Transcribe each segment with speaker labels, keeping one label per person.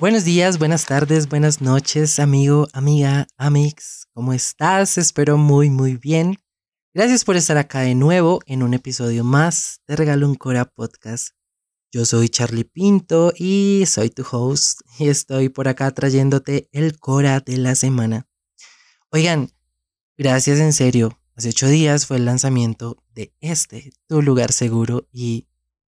Speaker 1: Buenos días, buenas tardes, buenas noches, amigo, amiga, amix. ¿Cómo estás? Espero muy, muy bien. Gracias por estar acá de nuevo en un episodio más de Regalo un Cora Podcast. Yo soy Charlie Pinto y soy tu host y estoy por acá trayéndote el Cora de la semana. Oigan, gracias en serio. Hace ocho días fue el lanzamiento de este, tu lugar seguro y,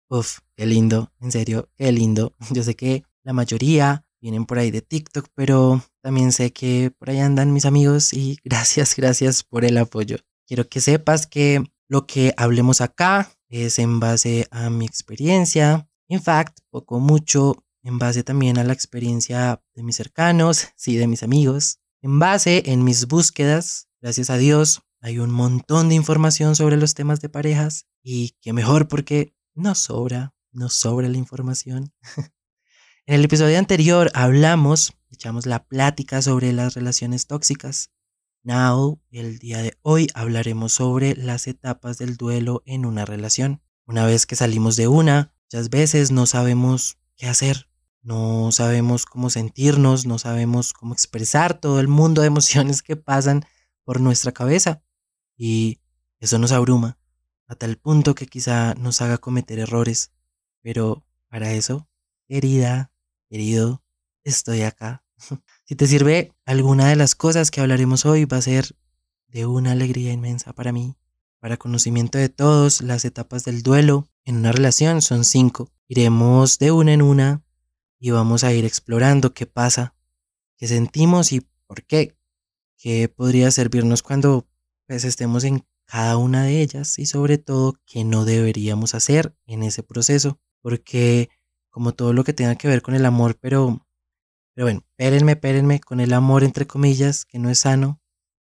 Speaker 1: uff, qué lindo, en serio, qué lindo. Yo sé que la mayoría vienen por ahí de TikTok, pero también sé que por ahí andan mis amigos y gracias, gracias por el apoyo. Quiero que sepas que lo que hablemos acá es en base a mi experiencia, en fact, poco mucho en base también a la experiencia de mis cercanos, sí, de mis amigos, en base en mis búsquedas, gracias a Dios, hay un montón de información sobre los temas de parejas y que mejor porque no sobra, no sobra la información. En el episodio anterior hablamos, echamos la plática sobre las relaciones tóxicas. Now, el día de hoy hablaremos sobre las etapas del duelo en una relación. Una vez que salimos de una, muchas veces no sabemos qué hacer, no sabemos cómo sentirnos, no sabemos cómo expresar todo el mundo de emociones que pasan por nuestra cabeza. Y eso nos abruma, a tal punto que quizá nos haga cometer errores. Pero para eso, herida, querido, estoy acá. Si te sirve alguna de las cosas que hablaremos hoy, va a ser de una alegría inmensa para mí. Para conocimiento de todos, las etapas del duelo en una relación son cinco. Iremos de una en una y vamos a ir explorando qué pasa, qué sentimos y por qué. Qué podría servirnos cuando pues, estemos en cada una de ellas y sobre todo qué no deberíamos hacer en ese proceso. Porque como todo lo que tenga que ver con el amor, pero, pero bueno, espérenme, espérenme, con el amor entre comillas, que no es sano,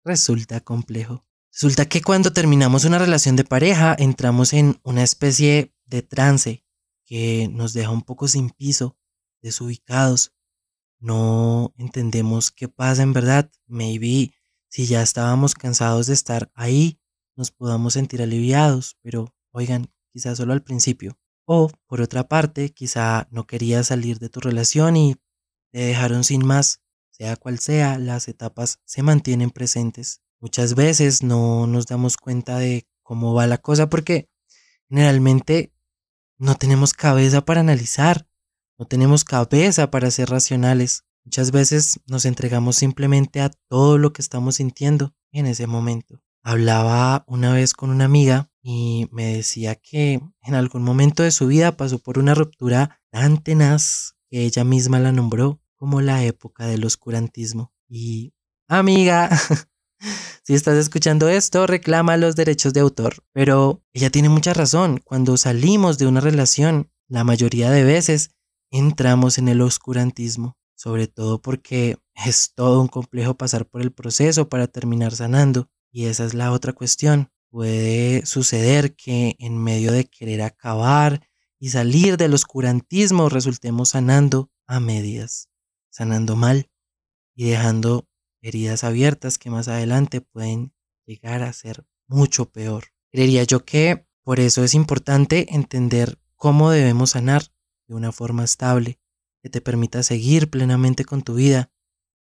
Speaker 1: resulta complejo. Resulta que cuando terminamos una relación de pareja, entramos en una especie de trance que nos deja un poco sin piso, desubicados. No entendemos qué pasa en verdad. Maybe si ya estábamos cansados de estar ahí, nos podamos sentir aliviados, pero oigan, quizás solo al principio. O, por otra parte, quizá no querías salir de tu relación y te dejaron sin más. Sea cual sea, las etapas se mantienen presentes. Muchas veces no nos damos cuenta de cómo va la cosa porque generalmente no tenemos cabeza para analizar, no tenemos cabeza para ser racionales. Muchas veces nos entregamos simplemente a todo lo que estamos sintiendo en ese momento. Hablaba una vez con una amiga y me decía que en algún momento de su vida pasó por una ruptura tan tenaz que ella misma la nombró como la época del oscurantismo. Y, amiga, si estás escuchando esto, reclama los derechos de autor. Pero ella tiene mucha razón. Cuando salimos de una relación, la mayoría de veces entramos en el oscurantismo, sobre todo porque es todo un complejo pasar por el proceso para terminar sanando. Y esa es la otra cuestión Puede suceder que en medio de querer acabar y salir del oscurantismo resultemos sanando a medias, sanando mal y dejando heridas abiertas que más adelante pueden llegar a ser mucho peor. Creería yo que por eso es importante entender cómo debemos sanar de una forma estable que te permita seguir plenamente con tu vida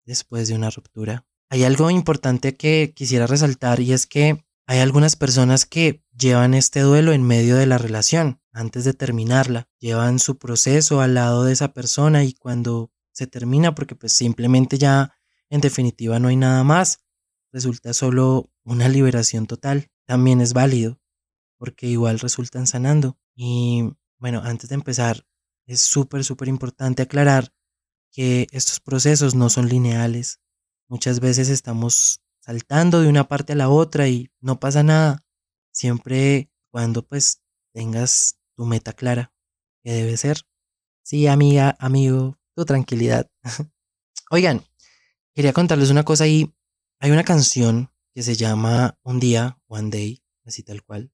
Speaker 1: después de una ruptura. Hay algo importante que quisiera resaltar y es que hay algunas personas que llevan este duelo en medio de la relación, antes de terminarla, llevan su proceso al lado de esa persona y cuando se termina, porque pues simplemente ya en definitiva no hay nada más, resulta solo una liberación total. También es válido, porque igual resultan sanando. Y bueno, antes de empezar, es súper, súper importante aclarar que estos procesos no son lineales. Muchas veces estamos saltando de una parte a la otra y no pasa nada. Siempre cuando pues tengas tu meta clara, que debe ser. Sí, amiga, amigo, tu tranquilidad. Oigan, quería contarles una cosa y hay una canción que se llama Un día, One Day, así tal cual.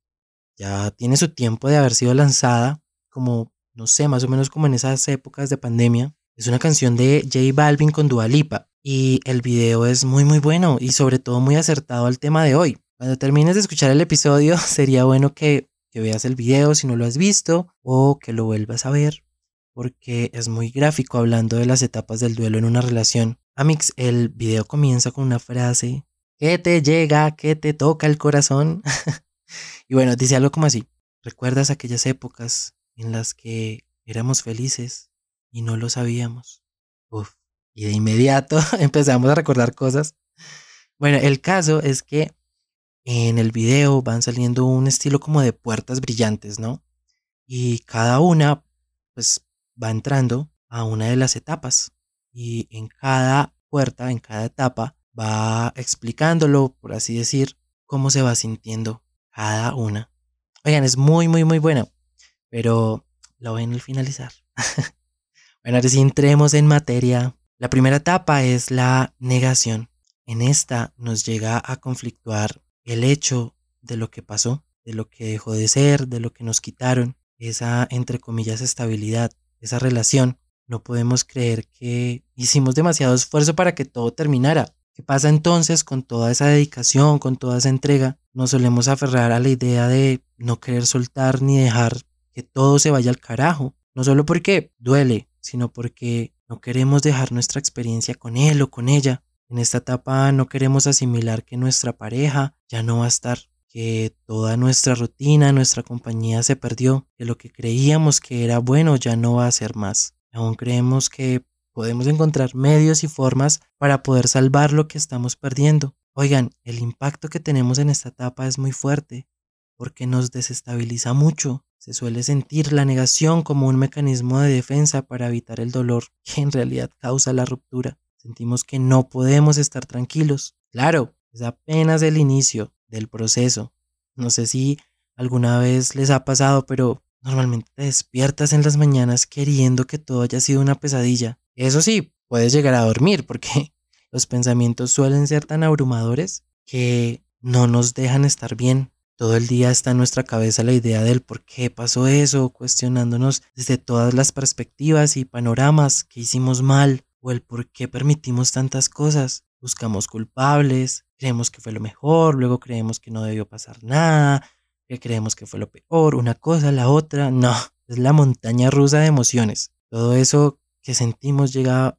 Speaker 1: Ya tiene su tiempo de haber sido lanzada, como, no sé, más o menos como en esas épocas de pandemia. Es una canción de J Balvin con Dua Lipa y el video es muy muy bueno y sobre todo muy acertado al tema de hoy. Cuando termines de escuchar el episodio sería bueno que, veas el video si no lo has visto o que lo vuelvas a ver porque es muy gráfico hablando de las etapas del duelo en una relación. Amix, el video comienza con una frase que te llega, que te toca el corazón. y bueno, dice algo como así. ¿Recuerdas aquellas épocas en las que éramos felices y no lo sabíamos? Uf. Y de inmediato empezamos a recordar cosas. Bueno, el caso es que en el video van saliendo un estilo como de puertas brillantes, ¿no? Y cada una, pues, va entrando a una de las etapas. Y en cada puerta, en cada etapa, va explicándolo, por así decir, cómo se va sintiendo cada una. Oigan, es muy, muy, muy bueno, pero lo ven al finalizar. bueno, ahora sí entremos en materia. La primera etapa es la negación. En esta nos llega a conflictuar el hecho de lo que pasó, de lo que dejó de ser, de lo que nos quitaron, esa, entre comillas, estabilidad, esa relación. No podemos creer que hicimos demasiado esfuerzo para que todo terminara. ¿Qué pasa entonces con toda esa dedicación, con toda esa entrega? Nos solemos aferrar a la idea de no querer soltar ni dejar que todo se vaya al carajo. No solo porque duele, sino porque no queremos dejar nuestra experiencia con él o con ella. En esta etapa no queremos asimilar que nuestra pareja ya no va a estar, que toda nuestra rutina, nuestra compañía se perdió, que lo que creíamos que era bueno ya no va a ser más. Aún creemos que podemos encontrar medios y formas para poder salvar lo que estamos perdiendo. Oigan, el impacto que tenemos en esta etapa es muy fuerte, porque nos desestabiliza mucho. Se suele sentir la negación como un mecanismo de defensa para evitar el dolor que en realidad causa la ruptura. Sentimos que no podemos estar tranquilos. Claro, es apenas el inicio del proceso. No sé si alguna vez les ha pasado, pero normalmente te despiertas en las mañanas queriendo que todo haya sido una pesadilla. Eso sí, puedes llegar a dormir porque los pensamientos suelen ser tan abrumadores que no nos dejan estar bien. Todo el día está en nuestra cabeza la idea del por qué pasó eso, cuestionándonos desde todas las perspectivas y panoramas que hicimos mal o el por qué permitimos tantas cosas. Buscamos culpables, creemos que fue lo mejor, luego creemos que no debió pasar nada, que creemos que fue lo peor, una cosa, la otra. No, es la montaña rusa de emociones. Todo eso que sentimos llega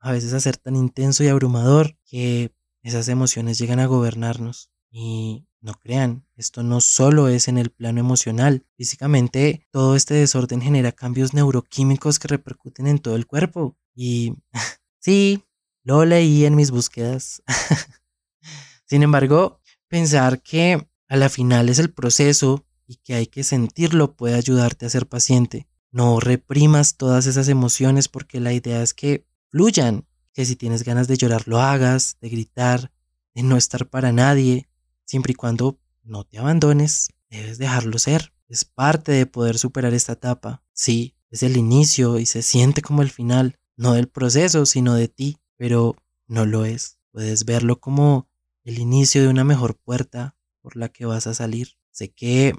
Speaker 1: a veces a ser tan intenso y abrumador que esas emociones llegan a gobernarnos. Y no crean, esto no solo es en el plano emocional. Físicamente, todo este desorden genera cambios neuroquímicos que repercuten en todo el cuerpo. Y sí, lo leí en mis búsquedas. Sin embargo, pensar que a la final es el proceso y que hay que sentirlo puede ayudarte a ser paciente. No reprimas todas esas emociones porque la idea es que fluyan, que si tienes ganas de llorar lo hagas, de gritar, de no estar para nadie, siempre y cuando no te abandones, debes dejarlo ser. Es parte de poder superar esta etapa. Sí, es el inicio y se siente como el final, no del proceso, sino de ti, pero no lo es. Puedes verlo como el inicio de una mejor puerta por la que vas a salir. Sé que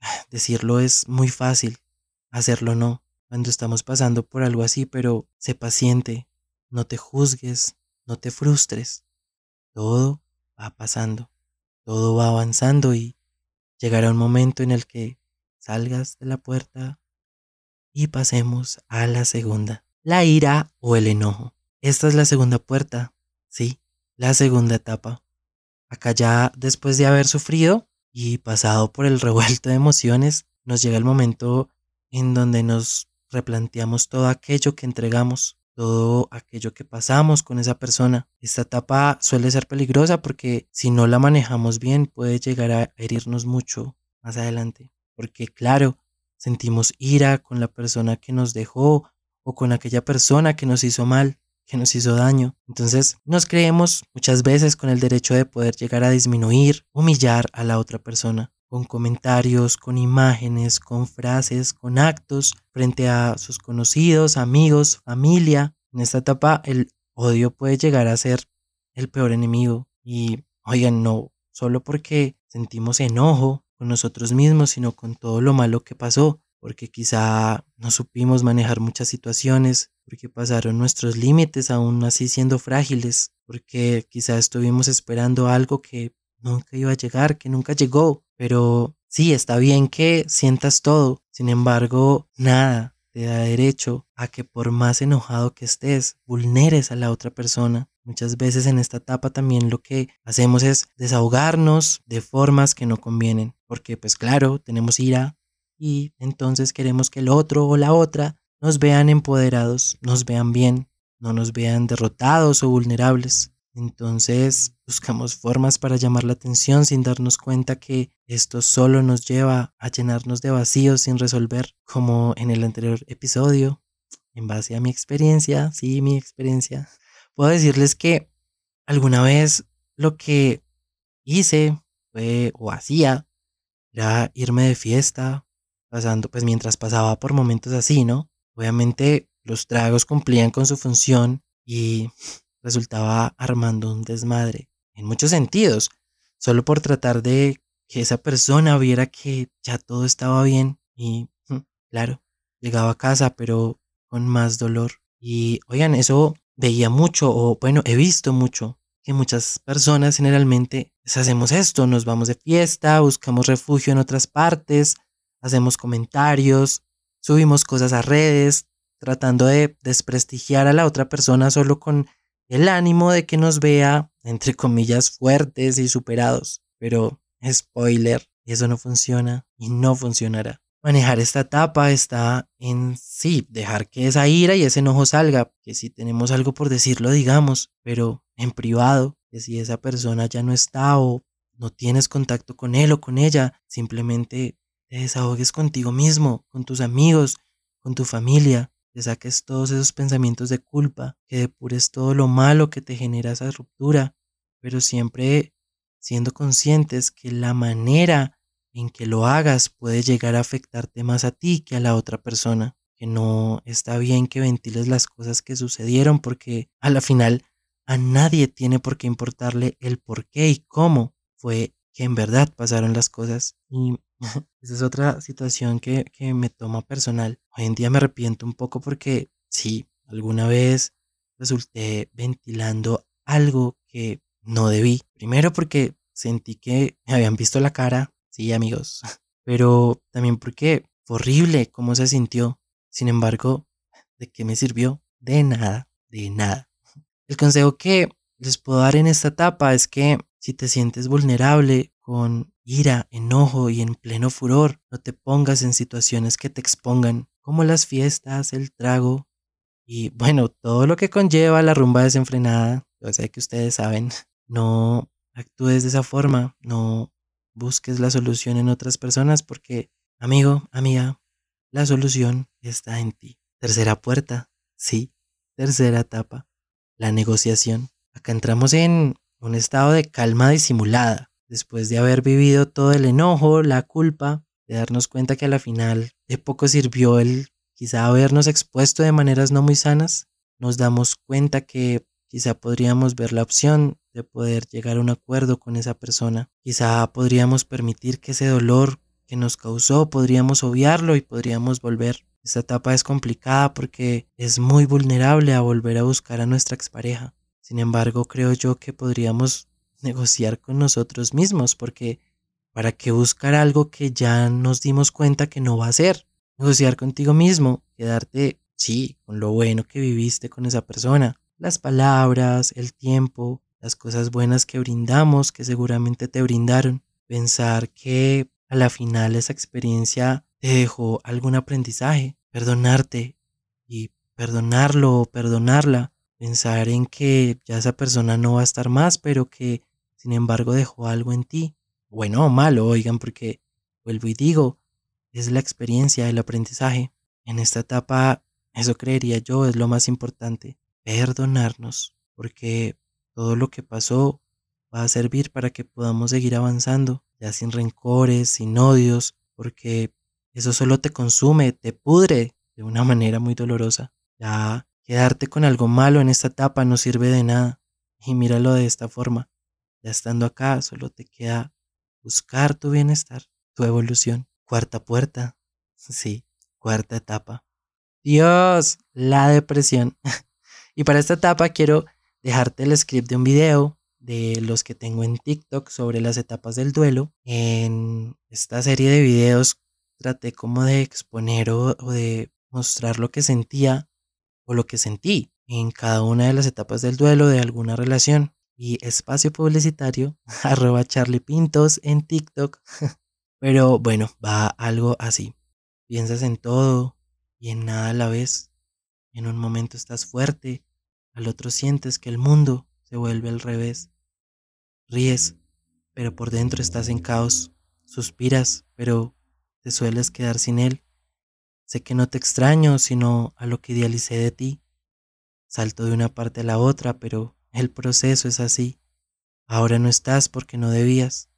Speaker 1: decirlo es muy fácil, hacerlo no, cuando estamos pasando por algo así, pero sé paciente, no te juzgues, no te frustres. Todo va pasando, todo va avanzando y llegará un momento en el que salgas de la puerta y pasemos a la segunda, la ira o el enojo. Esta es la segunda puerta, sí, la segunda etapa. Acá ya después de haber sufrido y pasado por el revuelto de emociones, nos llega el momento en donde nos replanteamos todo aquello que entregamos, todo aquello que pasamos con esa persona. Esta etapa suele ser peligrosa porque si no la manejamos bien puede llegar a herirnos mucho más adelante. Porque claro, sentimos ira con la persona que nos dejó o con aquella persona que nos hizo mal, que nos hizo daño. Entonces nos creemos muchas veces con el derecho de poder llegar a disminuir, humillar a la otra persona con comentarios, con imágenes, con frases, con actos frente a sus conocidos, amigos, familia. En esta etapa el odio puede llegar a ser el peor enemigo. Y oigan, no solo porque sentimos enojo con nosotros mismos, sino con todo lo malo que pasó, porque quizá no supimos manejar muchas situaciones, porque pasaron nuestros límites aún así siendo frágiles, porque quizá estuvimos esperando algo que nunca iba a llegar, que nunca llegó. Pero sí, está bien que sientas todo. Sin embargo, nada te da derecho a que por más enojado que estés, vulneres a la otra persona. Muchas veces en esta etapa también lo que hacemos es desahogarnos de formas que no convienen, porque pues claro, tenemos ira y entonces queremos que el otro o la otra nos vean empoderados, nos vean bien, no nos vean derrotados o vulnerables. Entonces buscamos formas para llamar la atención sin darnos cuenta que esto solo nos lleva a llenarnos de vacíos sin resolver, como en el anterior episodio. En base a mi experiencia, sí, mi experiencia, puedo decirles que alguna vez lo que hice fue o hacía era irme de fiesta, pasando, pues mientras pasaba por momentos así, ¿no? Obviamente los tragos cumplían con su función y resultaba armando un desmadre, en muchos sentidos, solo por tratar de que esa persona viera que ya todo estaba bien y, mm, claro, llegaba a casa, pero con más dolor. Y, oigan, eso veía mucho, o bueno, he visto mucho, que muchas personas generalmente pues, hacemos esto, nos vamos de fiesta, buscamos refugio en otras partes, hacemos comentarios, subimos cosas a redes, tratando de desprestigiar a la otra persona solo con el ánimo de que nos vea, entre comillas, fuertes y superados. Pero, spoiler, eso no funciona y no funcionará. Manejar esta etapa está en sí, dejar que esa ira y ese enojo salga, que si tenemos algo por decirlo, digamos, pero en privado, que si esa persona ya no está o no tienes contacto con él o con ella, simplemente te desahogues contigo mismo, con tus amigos, con tu familia, que saques todos esos pensamientos de culpa, que depures todo lo malo que te genera esa ruptura, pero siempre siendo conscientes que la manera en que lo hagas puede llegar a afectarte más a ti que a la otra persona, que no está bien que ventiles las cosas que sucedieron porque a la final a nadie tiene por qué importarle el por qué y cómo fue que en verdad pasaron las cosas. Y esa es otra situación que, que me toma personal. Hoy en día me arrepiento un poco porque sí, alguna vez resulté ventilando algo que no debí. Primero porque sentí que me habían visto la cara, sí amigos, pero también porque fue horrible cómo se sintió. Sin embargo, ¿de qué me sirvió? De nada, de nada. El consejo que les puedo dar en esta etapa es que si te sientes vulnerable con ira, enojo y en pleno furor, no te pongas en situaciones que te expongan, como las fiestas, el trago y bueno, todo lo que conlleva la rumba desenfrenada. Yo sé que ustedes saben, no actúes de esa forma, no busques la solución en otras personas porque, amigo, amiga, la solución está en ti. Tercera puerta, sí, tercera etapa, la negociación. Acá entramos en un estado de calma disimulada, después de haber vivido todo el enojo, la culpa, de darnos cuenta que a la final de poco sirvió el quizá habernos expuesto de maneras no muy sanas, nos damos cuenta que quizá podríamos ver la opción de poder llegar a un acuerdo con esa persona. Quizá podríamos permitir que ese dolor que nos causó, podríamos obviarlo y podríamos volver. Esta etapa es complicada porque es muy vulnerable a volver a buscar a nuestra expareja. Sin embargo, creo yo que podríamos negociar con nosotros mismos, porque ¿para qué buscar algo que ya nos dimos cuenta que no va a ser? Negociar contigo mismo, quedarte, sí, con lo bueno que viviste con esa persona, las palabras, el tiempo, las cosas buenas que brindamos, que seguramente te brindaron, pensar que a la final esa experiencia te dejó algún aprendizaje, perdonarte y perdonarlo o perdonarla pensar en que ya esa persona no va a estar más, pero que sin embargo dejó algo en ti, bueno o malo, oigan, porque vuelvo y digo, es la experiencia, el aprendizaje. En esta etapa, eso creería yo, es lo más importante, perdonarnos, porque todo lo que pasó va a servir para que podamos seguir avanzando, ya sin rencores, sin odios, porque eso solo te consume, te pudre de una manera muy dolorosa. Ya Quedarte con algo malo en esta etapa no sirve de nada. Y míralo de esta forma. Ya estando acá, solo te queda buscar tu bienestar, tu evolución. Cuarta puerta. Sí, cuarta etapa. Dios, la depresión. y para esta etapa quiero dejarte el script de un video de los que tengo en TikTok sobre las etapas del duelo. En esta serie de videos traté como de exponer o, de mostrar lo que sentía o lo que sentí en cada una de las etapas del duelo de alguna relación. Y espacio publicitario, arroba Charlie Pintos en TikTok. Pero bueno, va algo así. Piensas en todo y en nada a la vez. En un momento estás fuerte, al otro sientes que el mundo se vuelve al revés. Ríes, pero por dentro estás en caos. Suspiras, pero te sueles quedar sin él. Sé que no te extraño, sino a lo que idealicé de ti. Salto de una parte a la otra, pero el proceso es así. Ahora no estás porque no debías.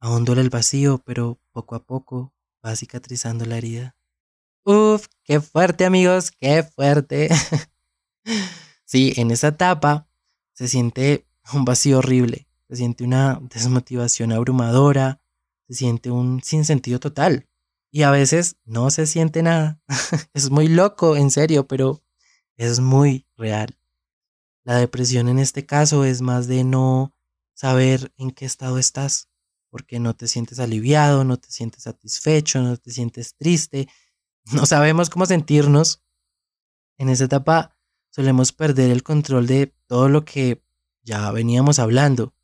Speaker 1: Aún duele el vacío, pero poco a poco va cicatrizando la herida. Uf, qué fuerte amigos, qué fuerte. sí, en esa etapa se siente un vacío horrible, se siente una desmotivación abrumadora, se siente un sinsentido total. Y a veces no se siente nada. es muy loco, en serio, pero es muy real. La depresión en este caso es más de no saber en qué estado estás, porque no te sientes aliviado, no te sientes satisfecho, no te sientes triste, no sabemos cómo sentirnos. En esa etapa solemos perder el control de todo lo que ya veníamos hablando,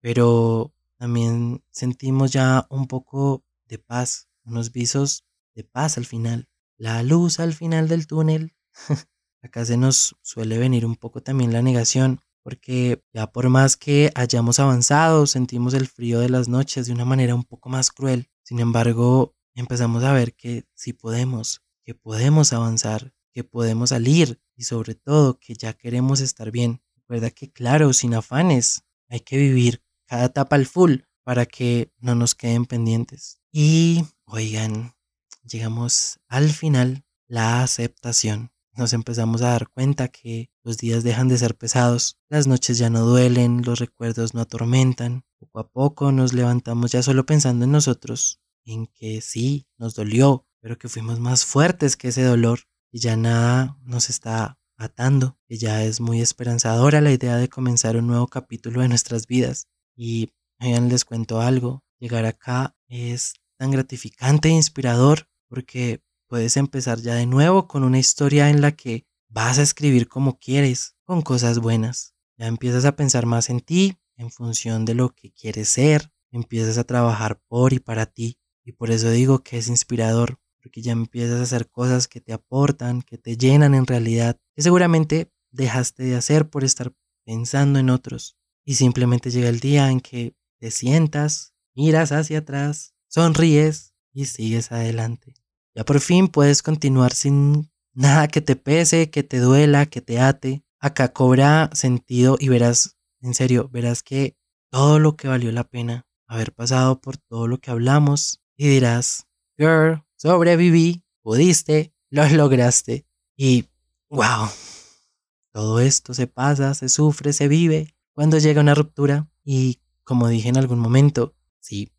Speaker 1: pero también sentimos ya un poco de paz, unos visos de paz al final, la luz al final del túnel. Acá se nos suele venir un poco también la negación, porque ya por más que hayamos avanzado, sentimos el frío de las noches de una manera un poco más cruel. Sin embargo, empezamos a ver que sí podemos, que podemos avanzar, que podemos salir y sobre todo que ya queremos estar bien. Recuerda que claro, sin afanes, hay que vivir cada etapa al full para que no nos queden pendientes. Y oigan, llegamos al final, la aceptación. Nos empezamos a dar cuenta que los días dejan de ser pesados, las noches ya no duelen, los recuerdos no atormentan. Poco a poco nos levantamos ya solo pensando en nosotros, en que sí, nos dolió, pero que fuimos más fuertes que ese dolor y ya nada nos está atando, que ya es muy esperanzadora la idea de comenzar un nuevo capítulo de nuestras vidas. Y oigan, les cuento algo, llegar acá es tan gratificante e inspirador porque puedes empezar ya de nuevo con una historia en la que vas a escribir como quieres, con cosas buenas. Ya empiezas a pensar más en ti, en función de lo que quieres ser, empiezas a trabajar por y para ti. Y por eso digo que es inspirador, porque ya empiezas a hacer cosas que te aportan, que te llenan en realidad, que seguramente dejaste de hacer por estar pensando en otros. Y simplemente llega el día en que te sientas, miras hacia atrás, sonríes y sigues adelante. Ya por fin puedes continuar sin nada que te pese, que te duela, que te ate. Acá cobra sentido y verás, en serio, verás que todo lo que valió la pena haber pasado por todo lo que hablamos y dirás, girl, sobreviví, pudiste, lo lograste y wow, todo esto se pasa, se sufre, se vive cuando llega una ruptura. Y como dije en algún momento, sí,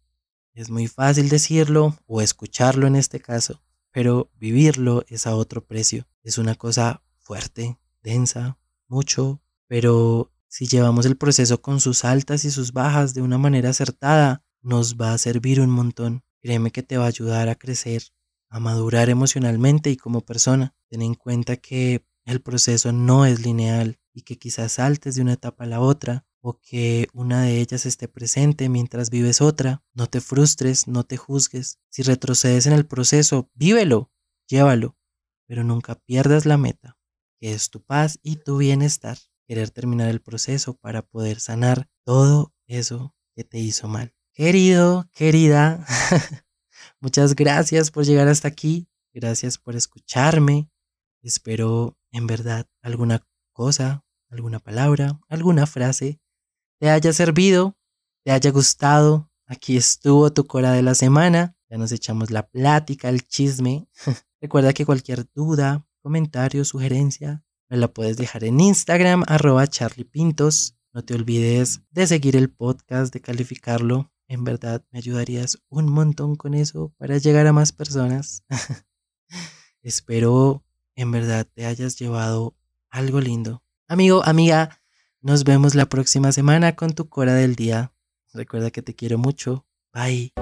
Speaker 1: es muy fácil decirlo o escucharlo en este caso, pero vivirlo es a otro precio. Es una cosa fuerte, densa, mucho, pero si llevamos el proceso con sus altas y sus bajas de una manera acertada, nos va a servir un montón. Créeme que te va a ayudar a crecer, a madurar emocionalmente y como persona. Ten en cuenta que el proceso no es lineal y que quizás saltes de una etapa a la otra o que una de ellas esté presente mientras vives otra. No te frustres, no te juzgues. Si retrocedes en el proceso, vívelo, llévalo, pero nunca pierdas la meta, que es tu paz y tu bienestar. Querer terminar el proceso para poder sanar todo eso que te hizo mal. Querido, querida, muchas gracias por llegar hasta aquí. Gracias por escucharme. Espero en verdad alguna cosa, alguna palabra, alguna frase te haya servido, te haya gustado. Aquí estuvo tu cora de la semana. Ya nos echamos la plática, el chisme. Recuerda que cualquier duda, comentario, sugerencia, me la puedes dejar en Instagram, arroba charliepintos. No te olvides de seguir el podcast, de calificarlo. En verdad me ayudarías un montón con eso para llegar a más personas. Espero en verdad te hayas llevado algo lindo. Amigo, amiga, nos vemos la próxima semana con tu Cora del Día. Recuerda que te quiero mucho. Bye.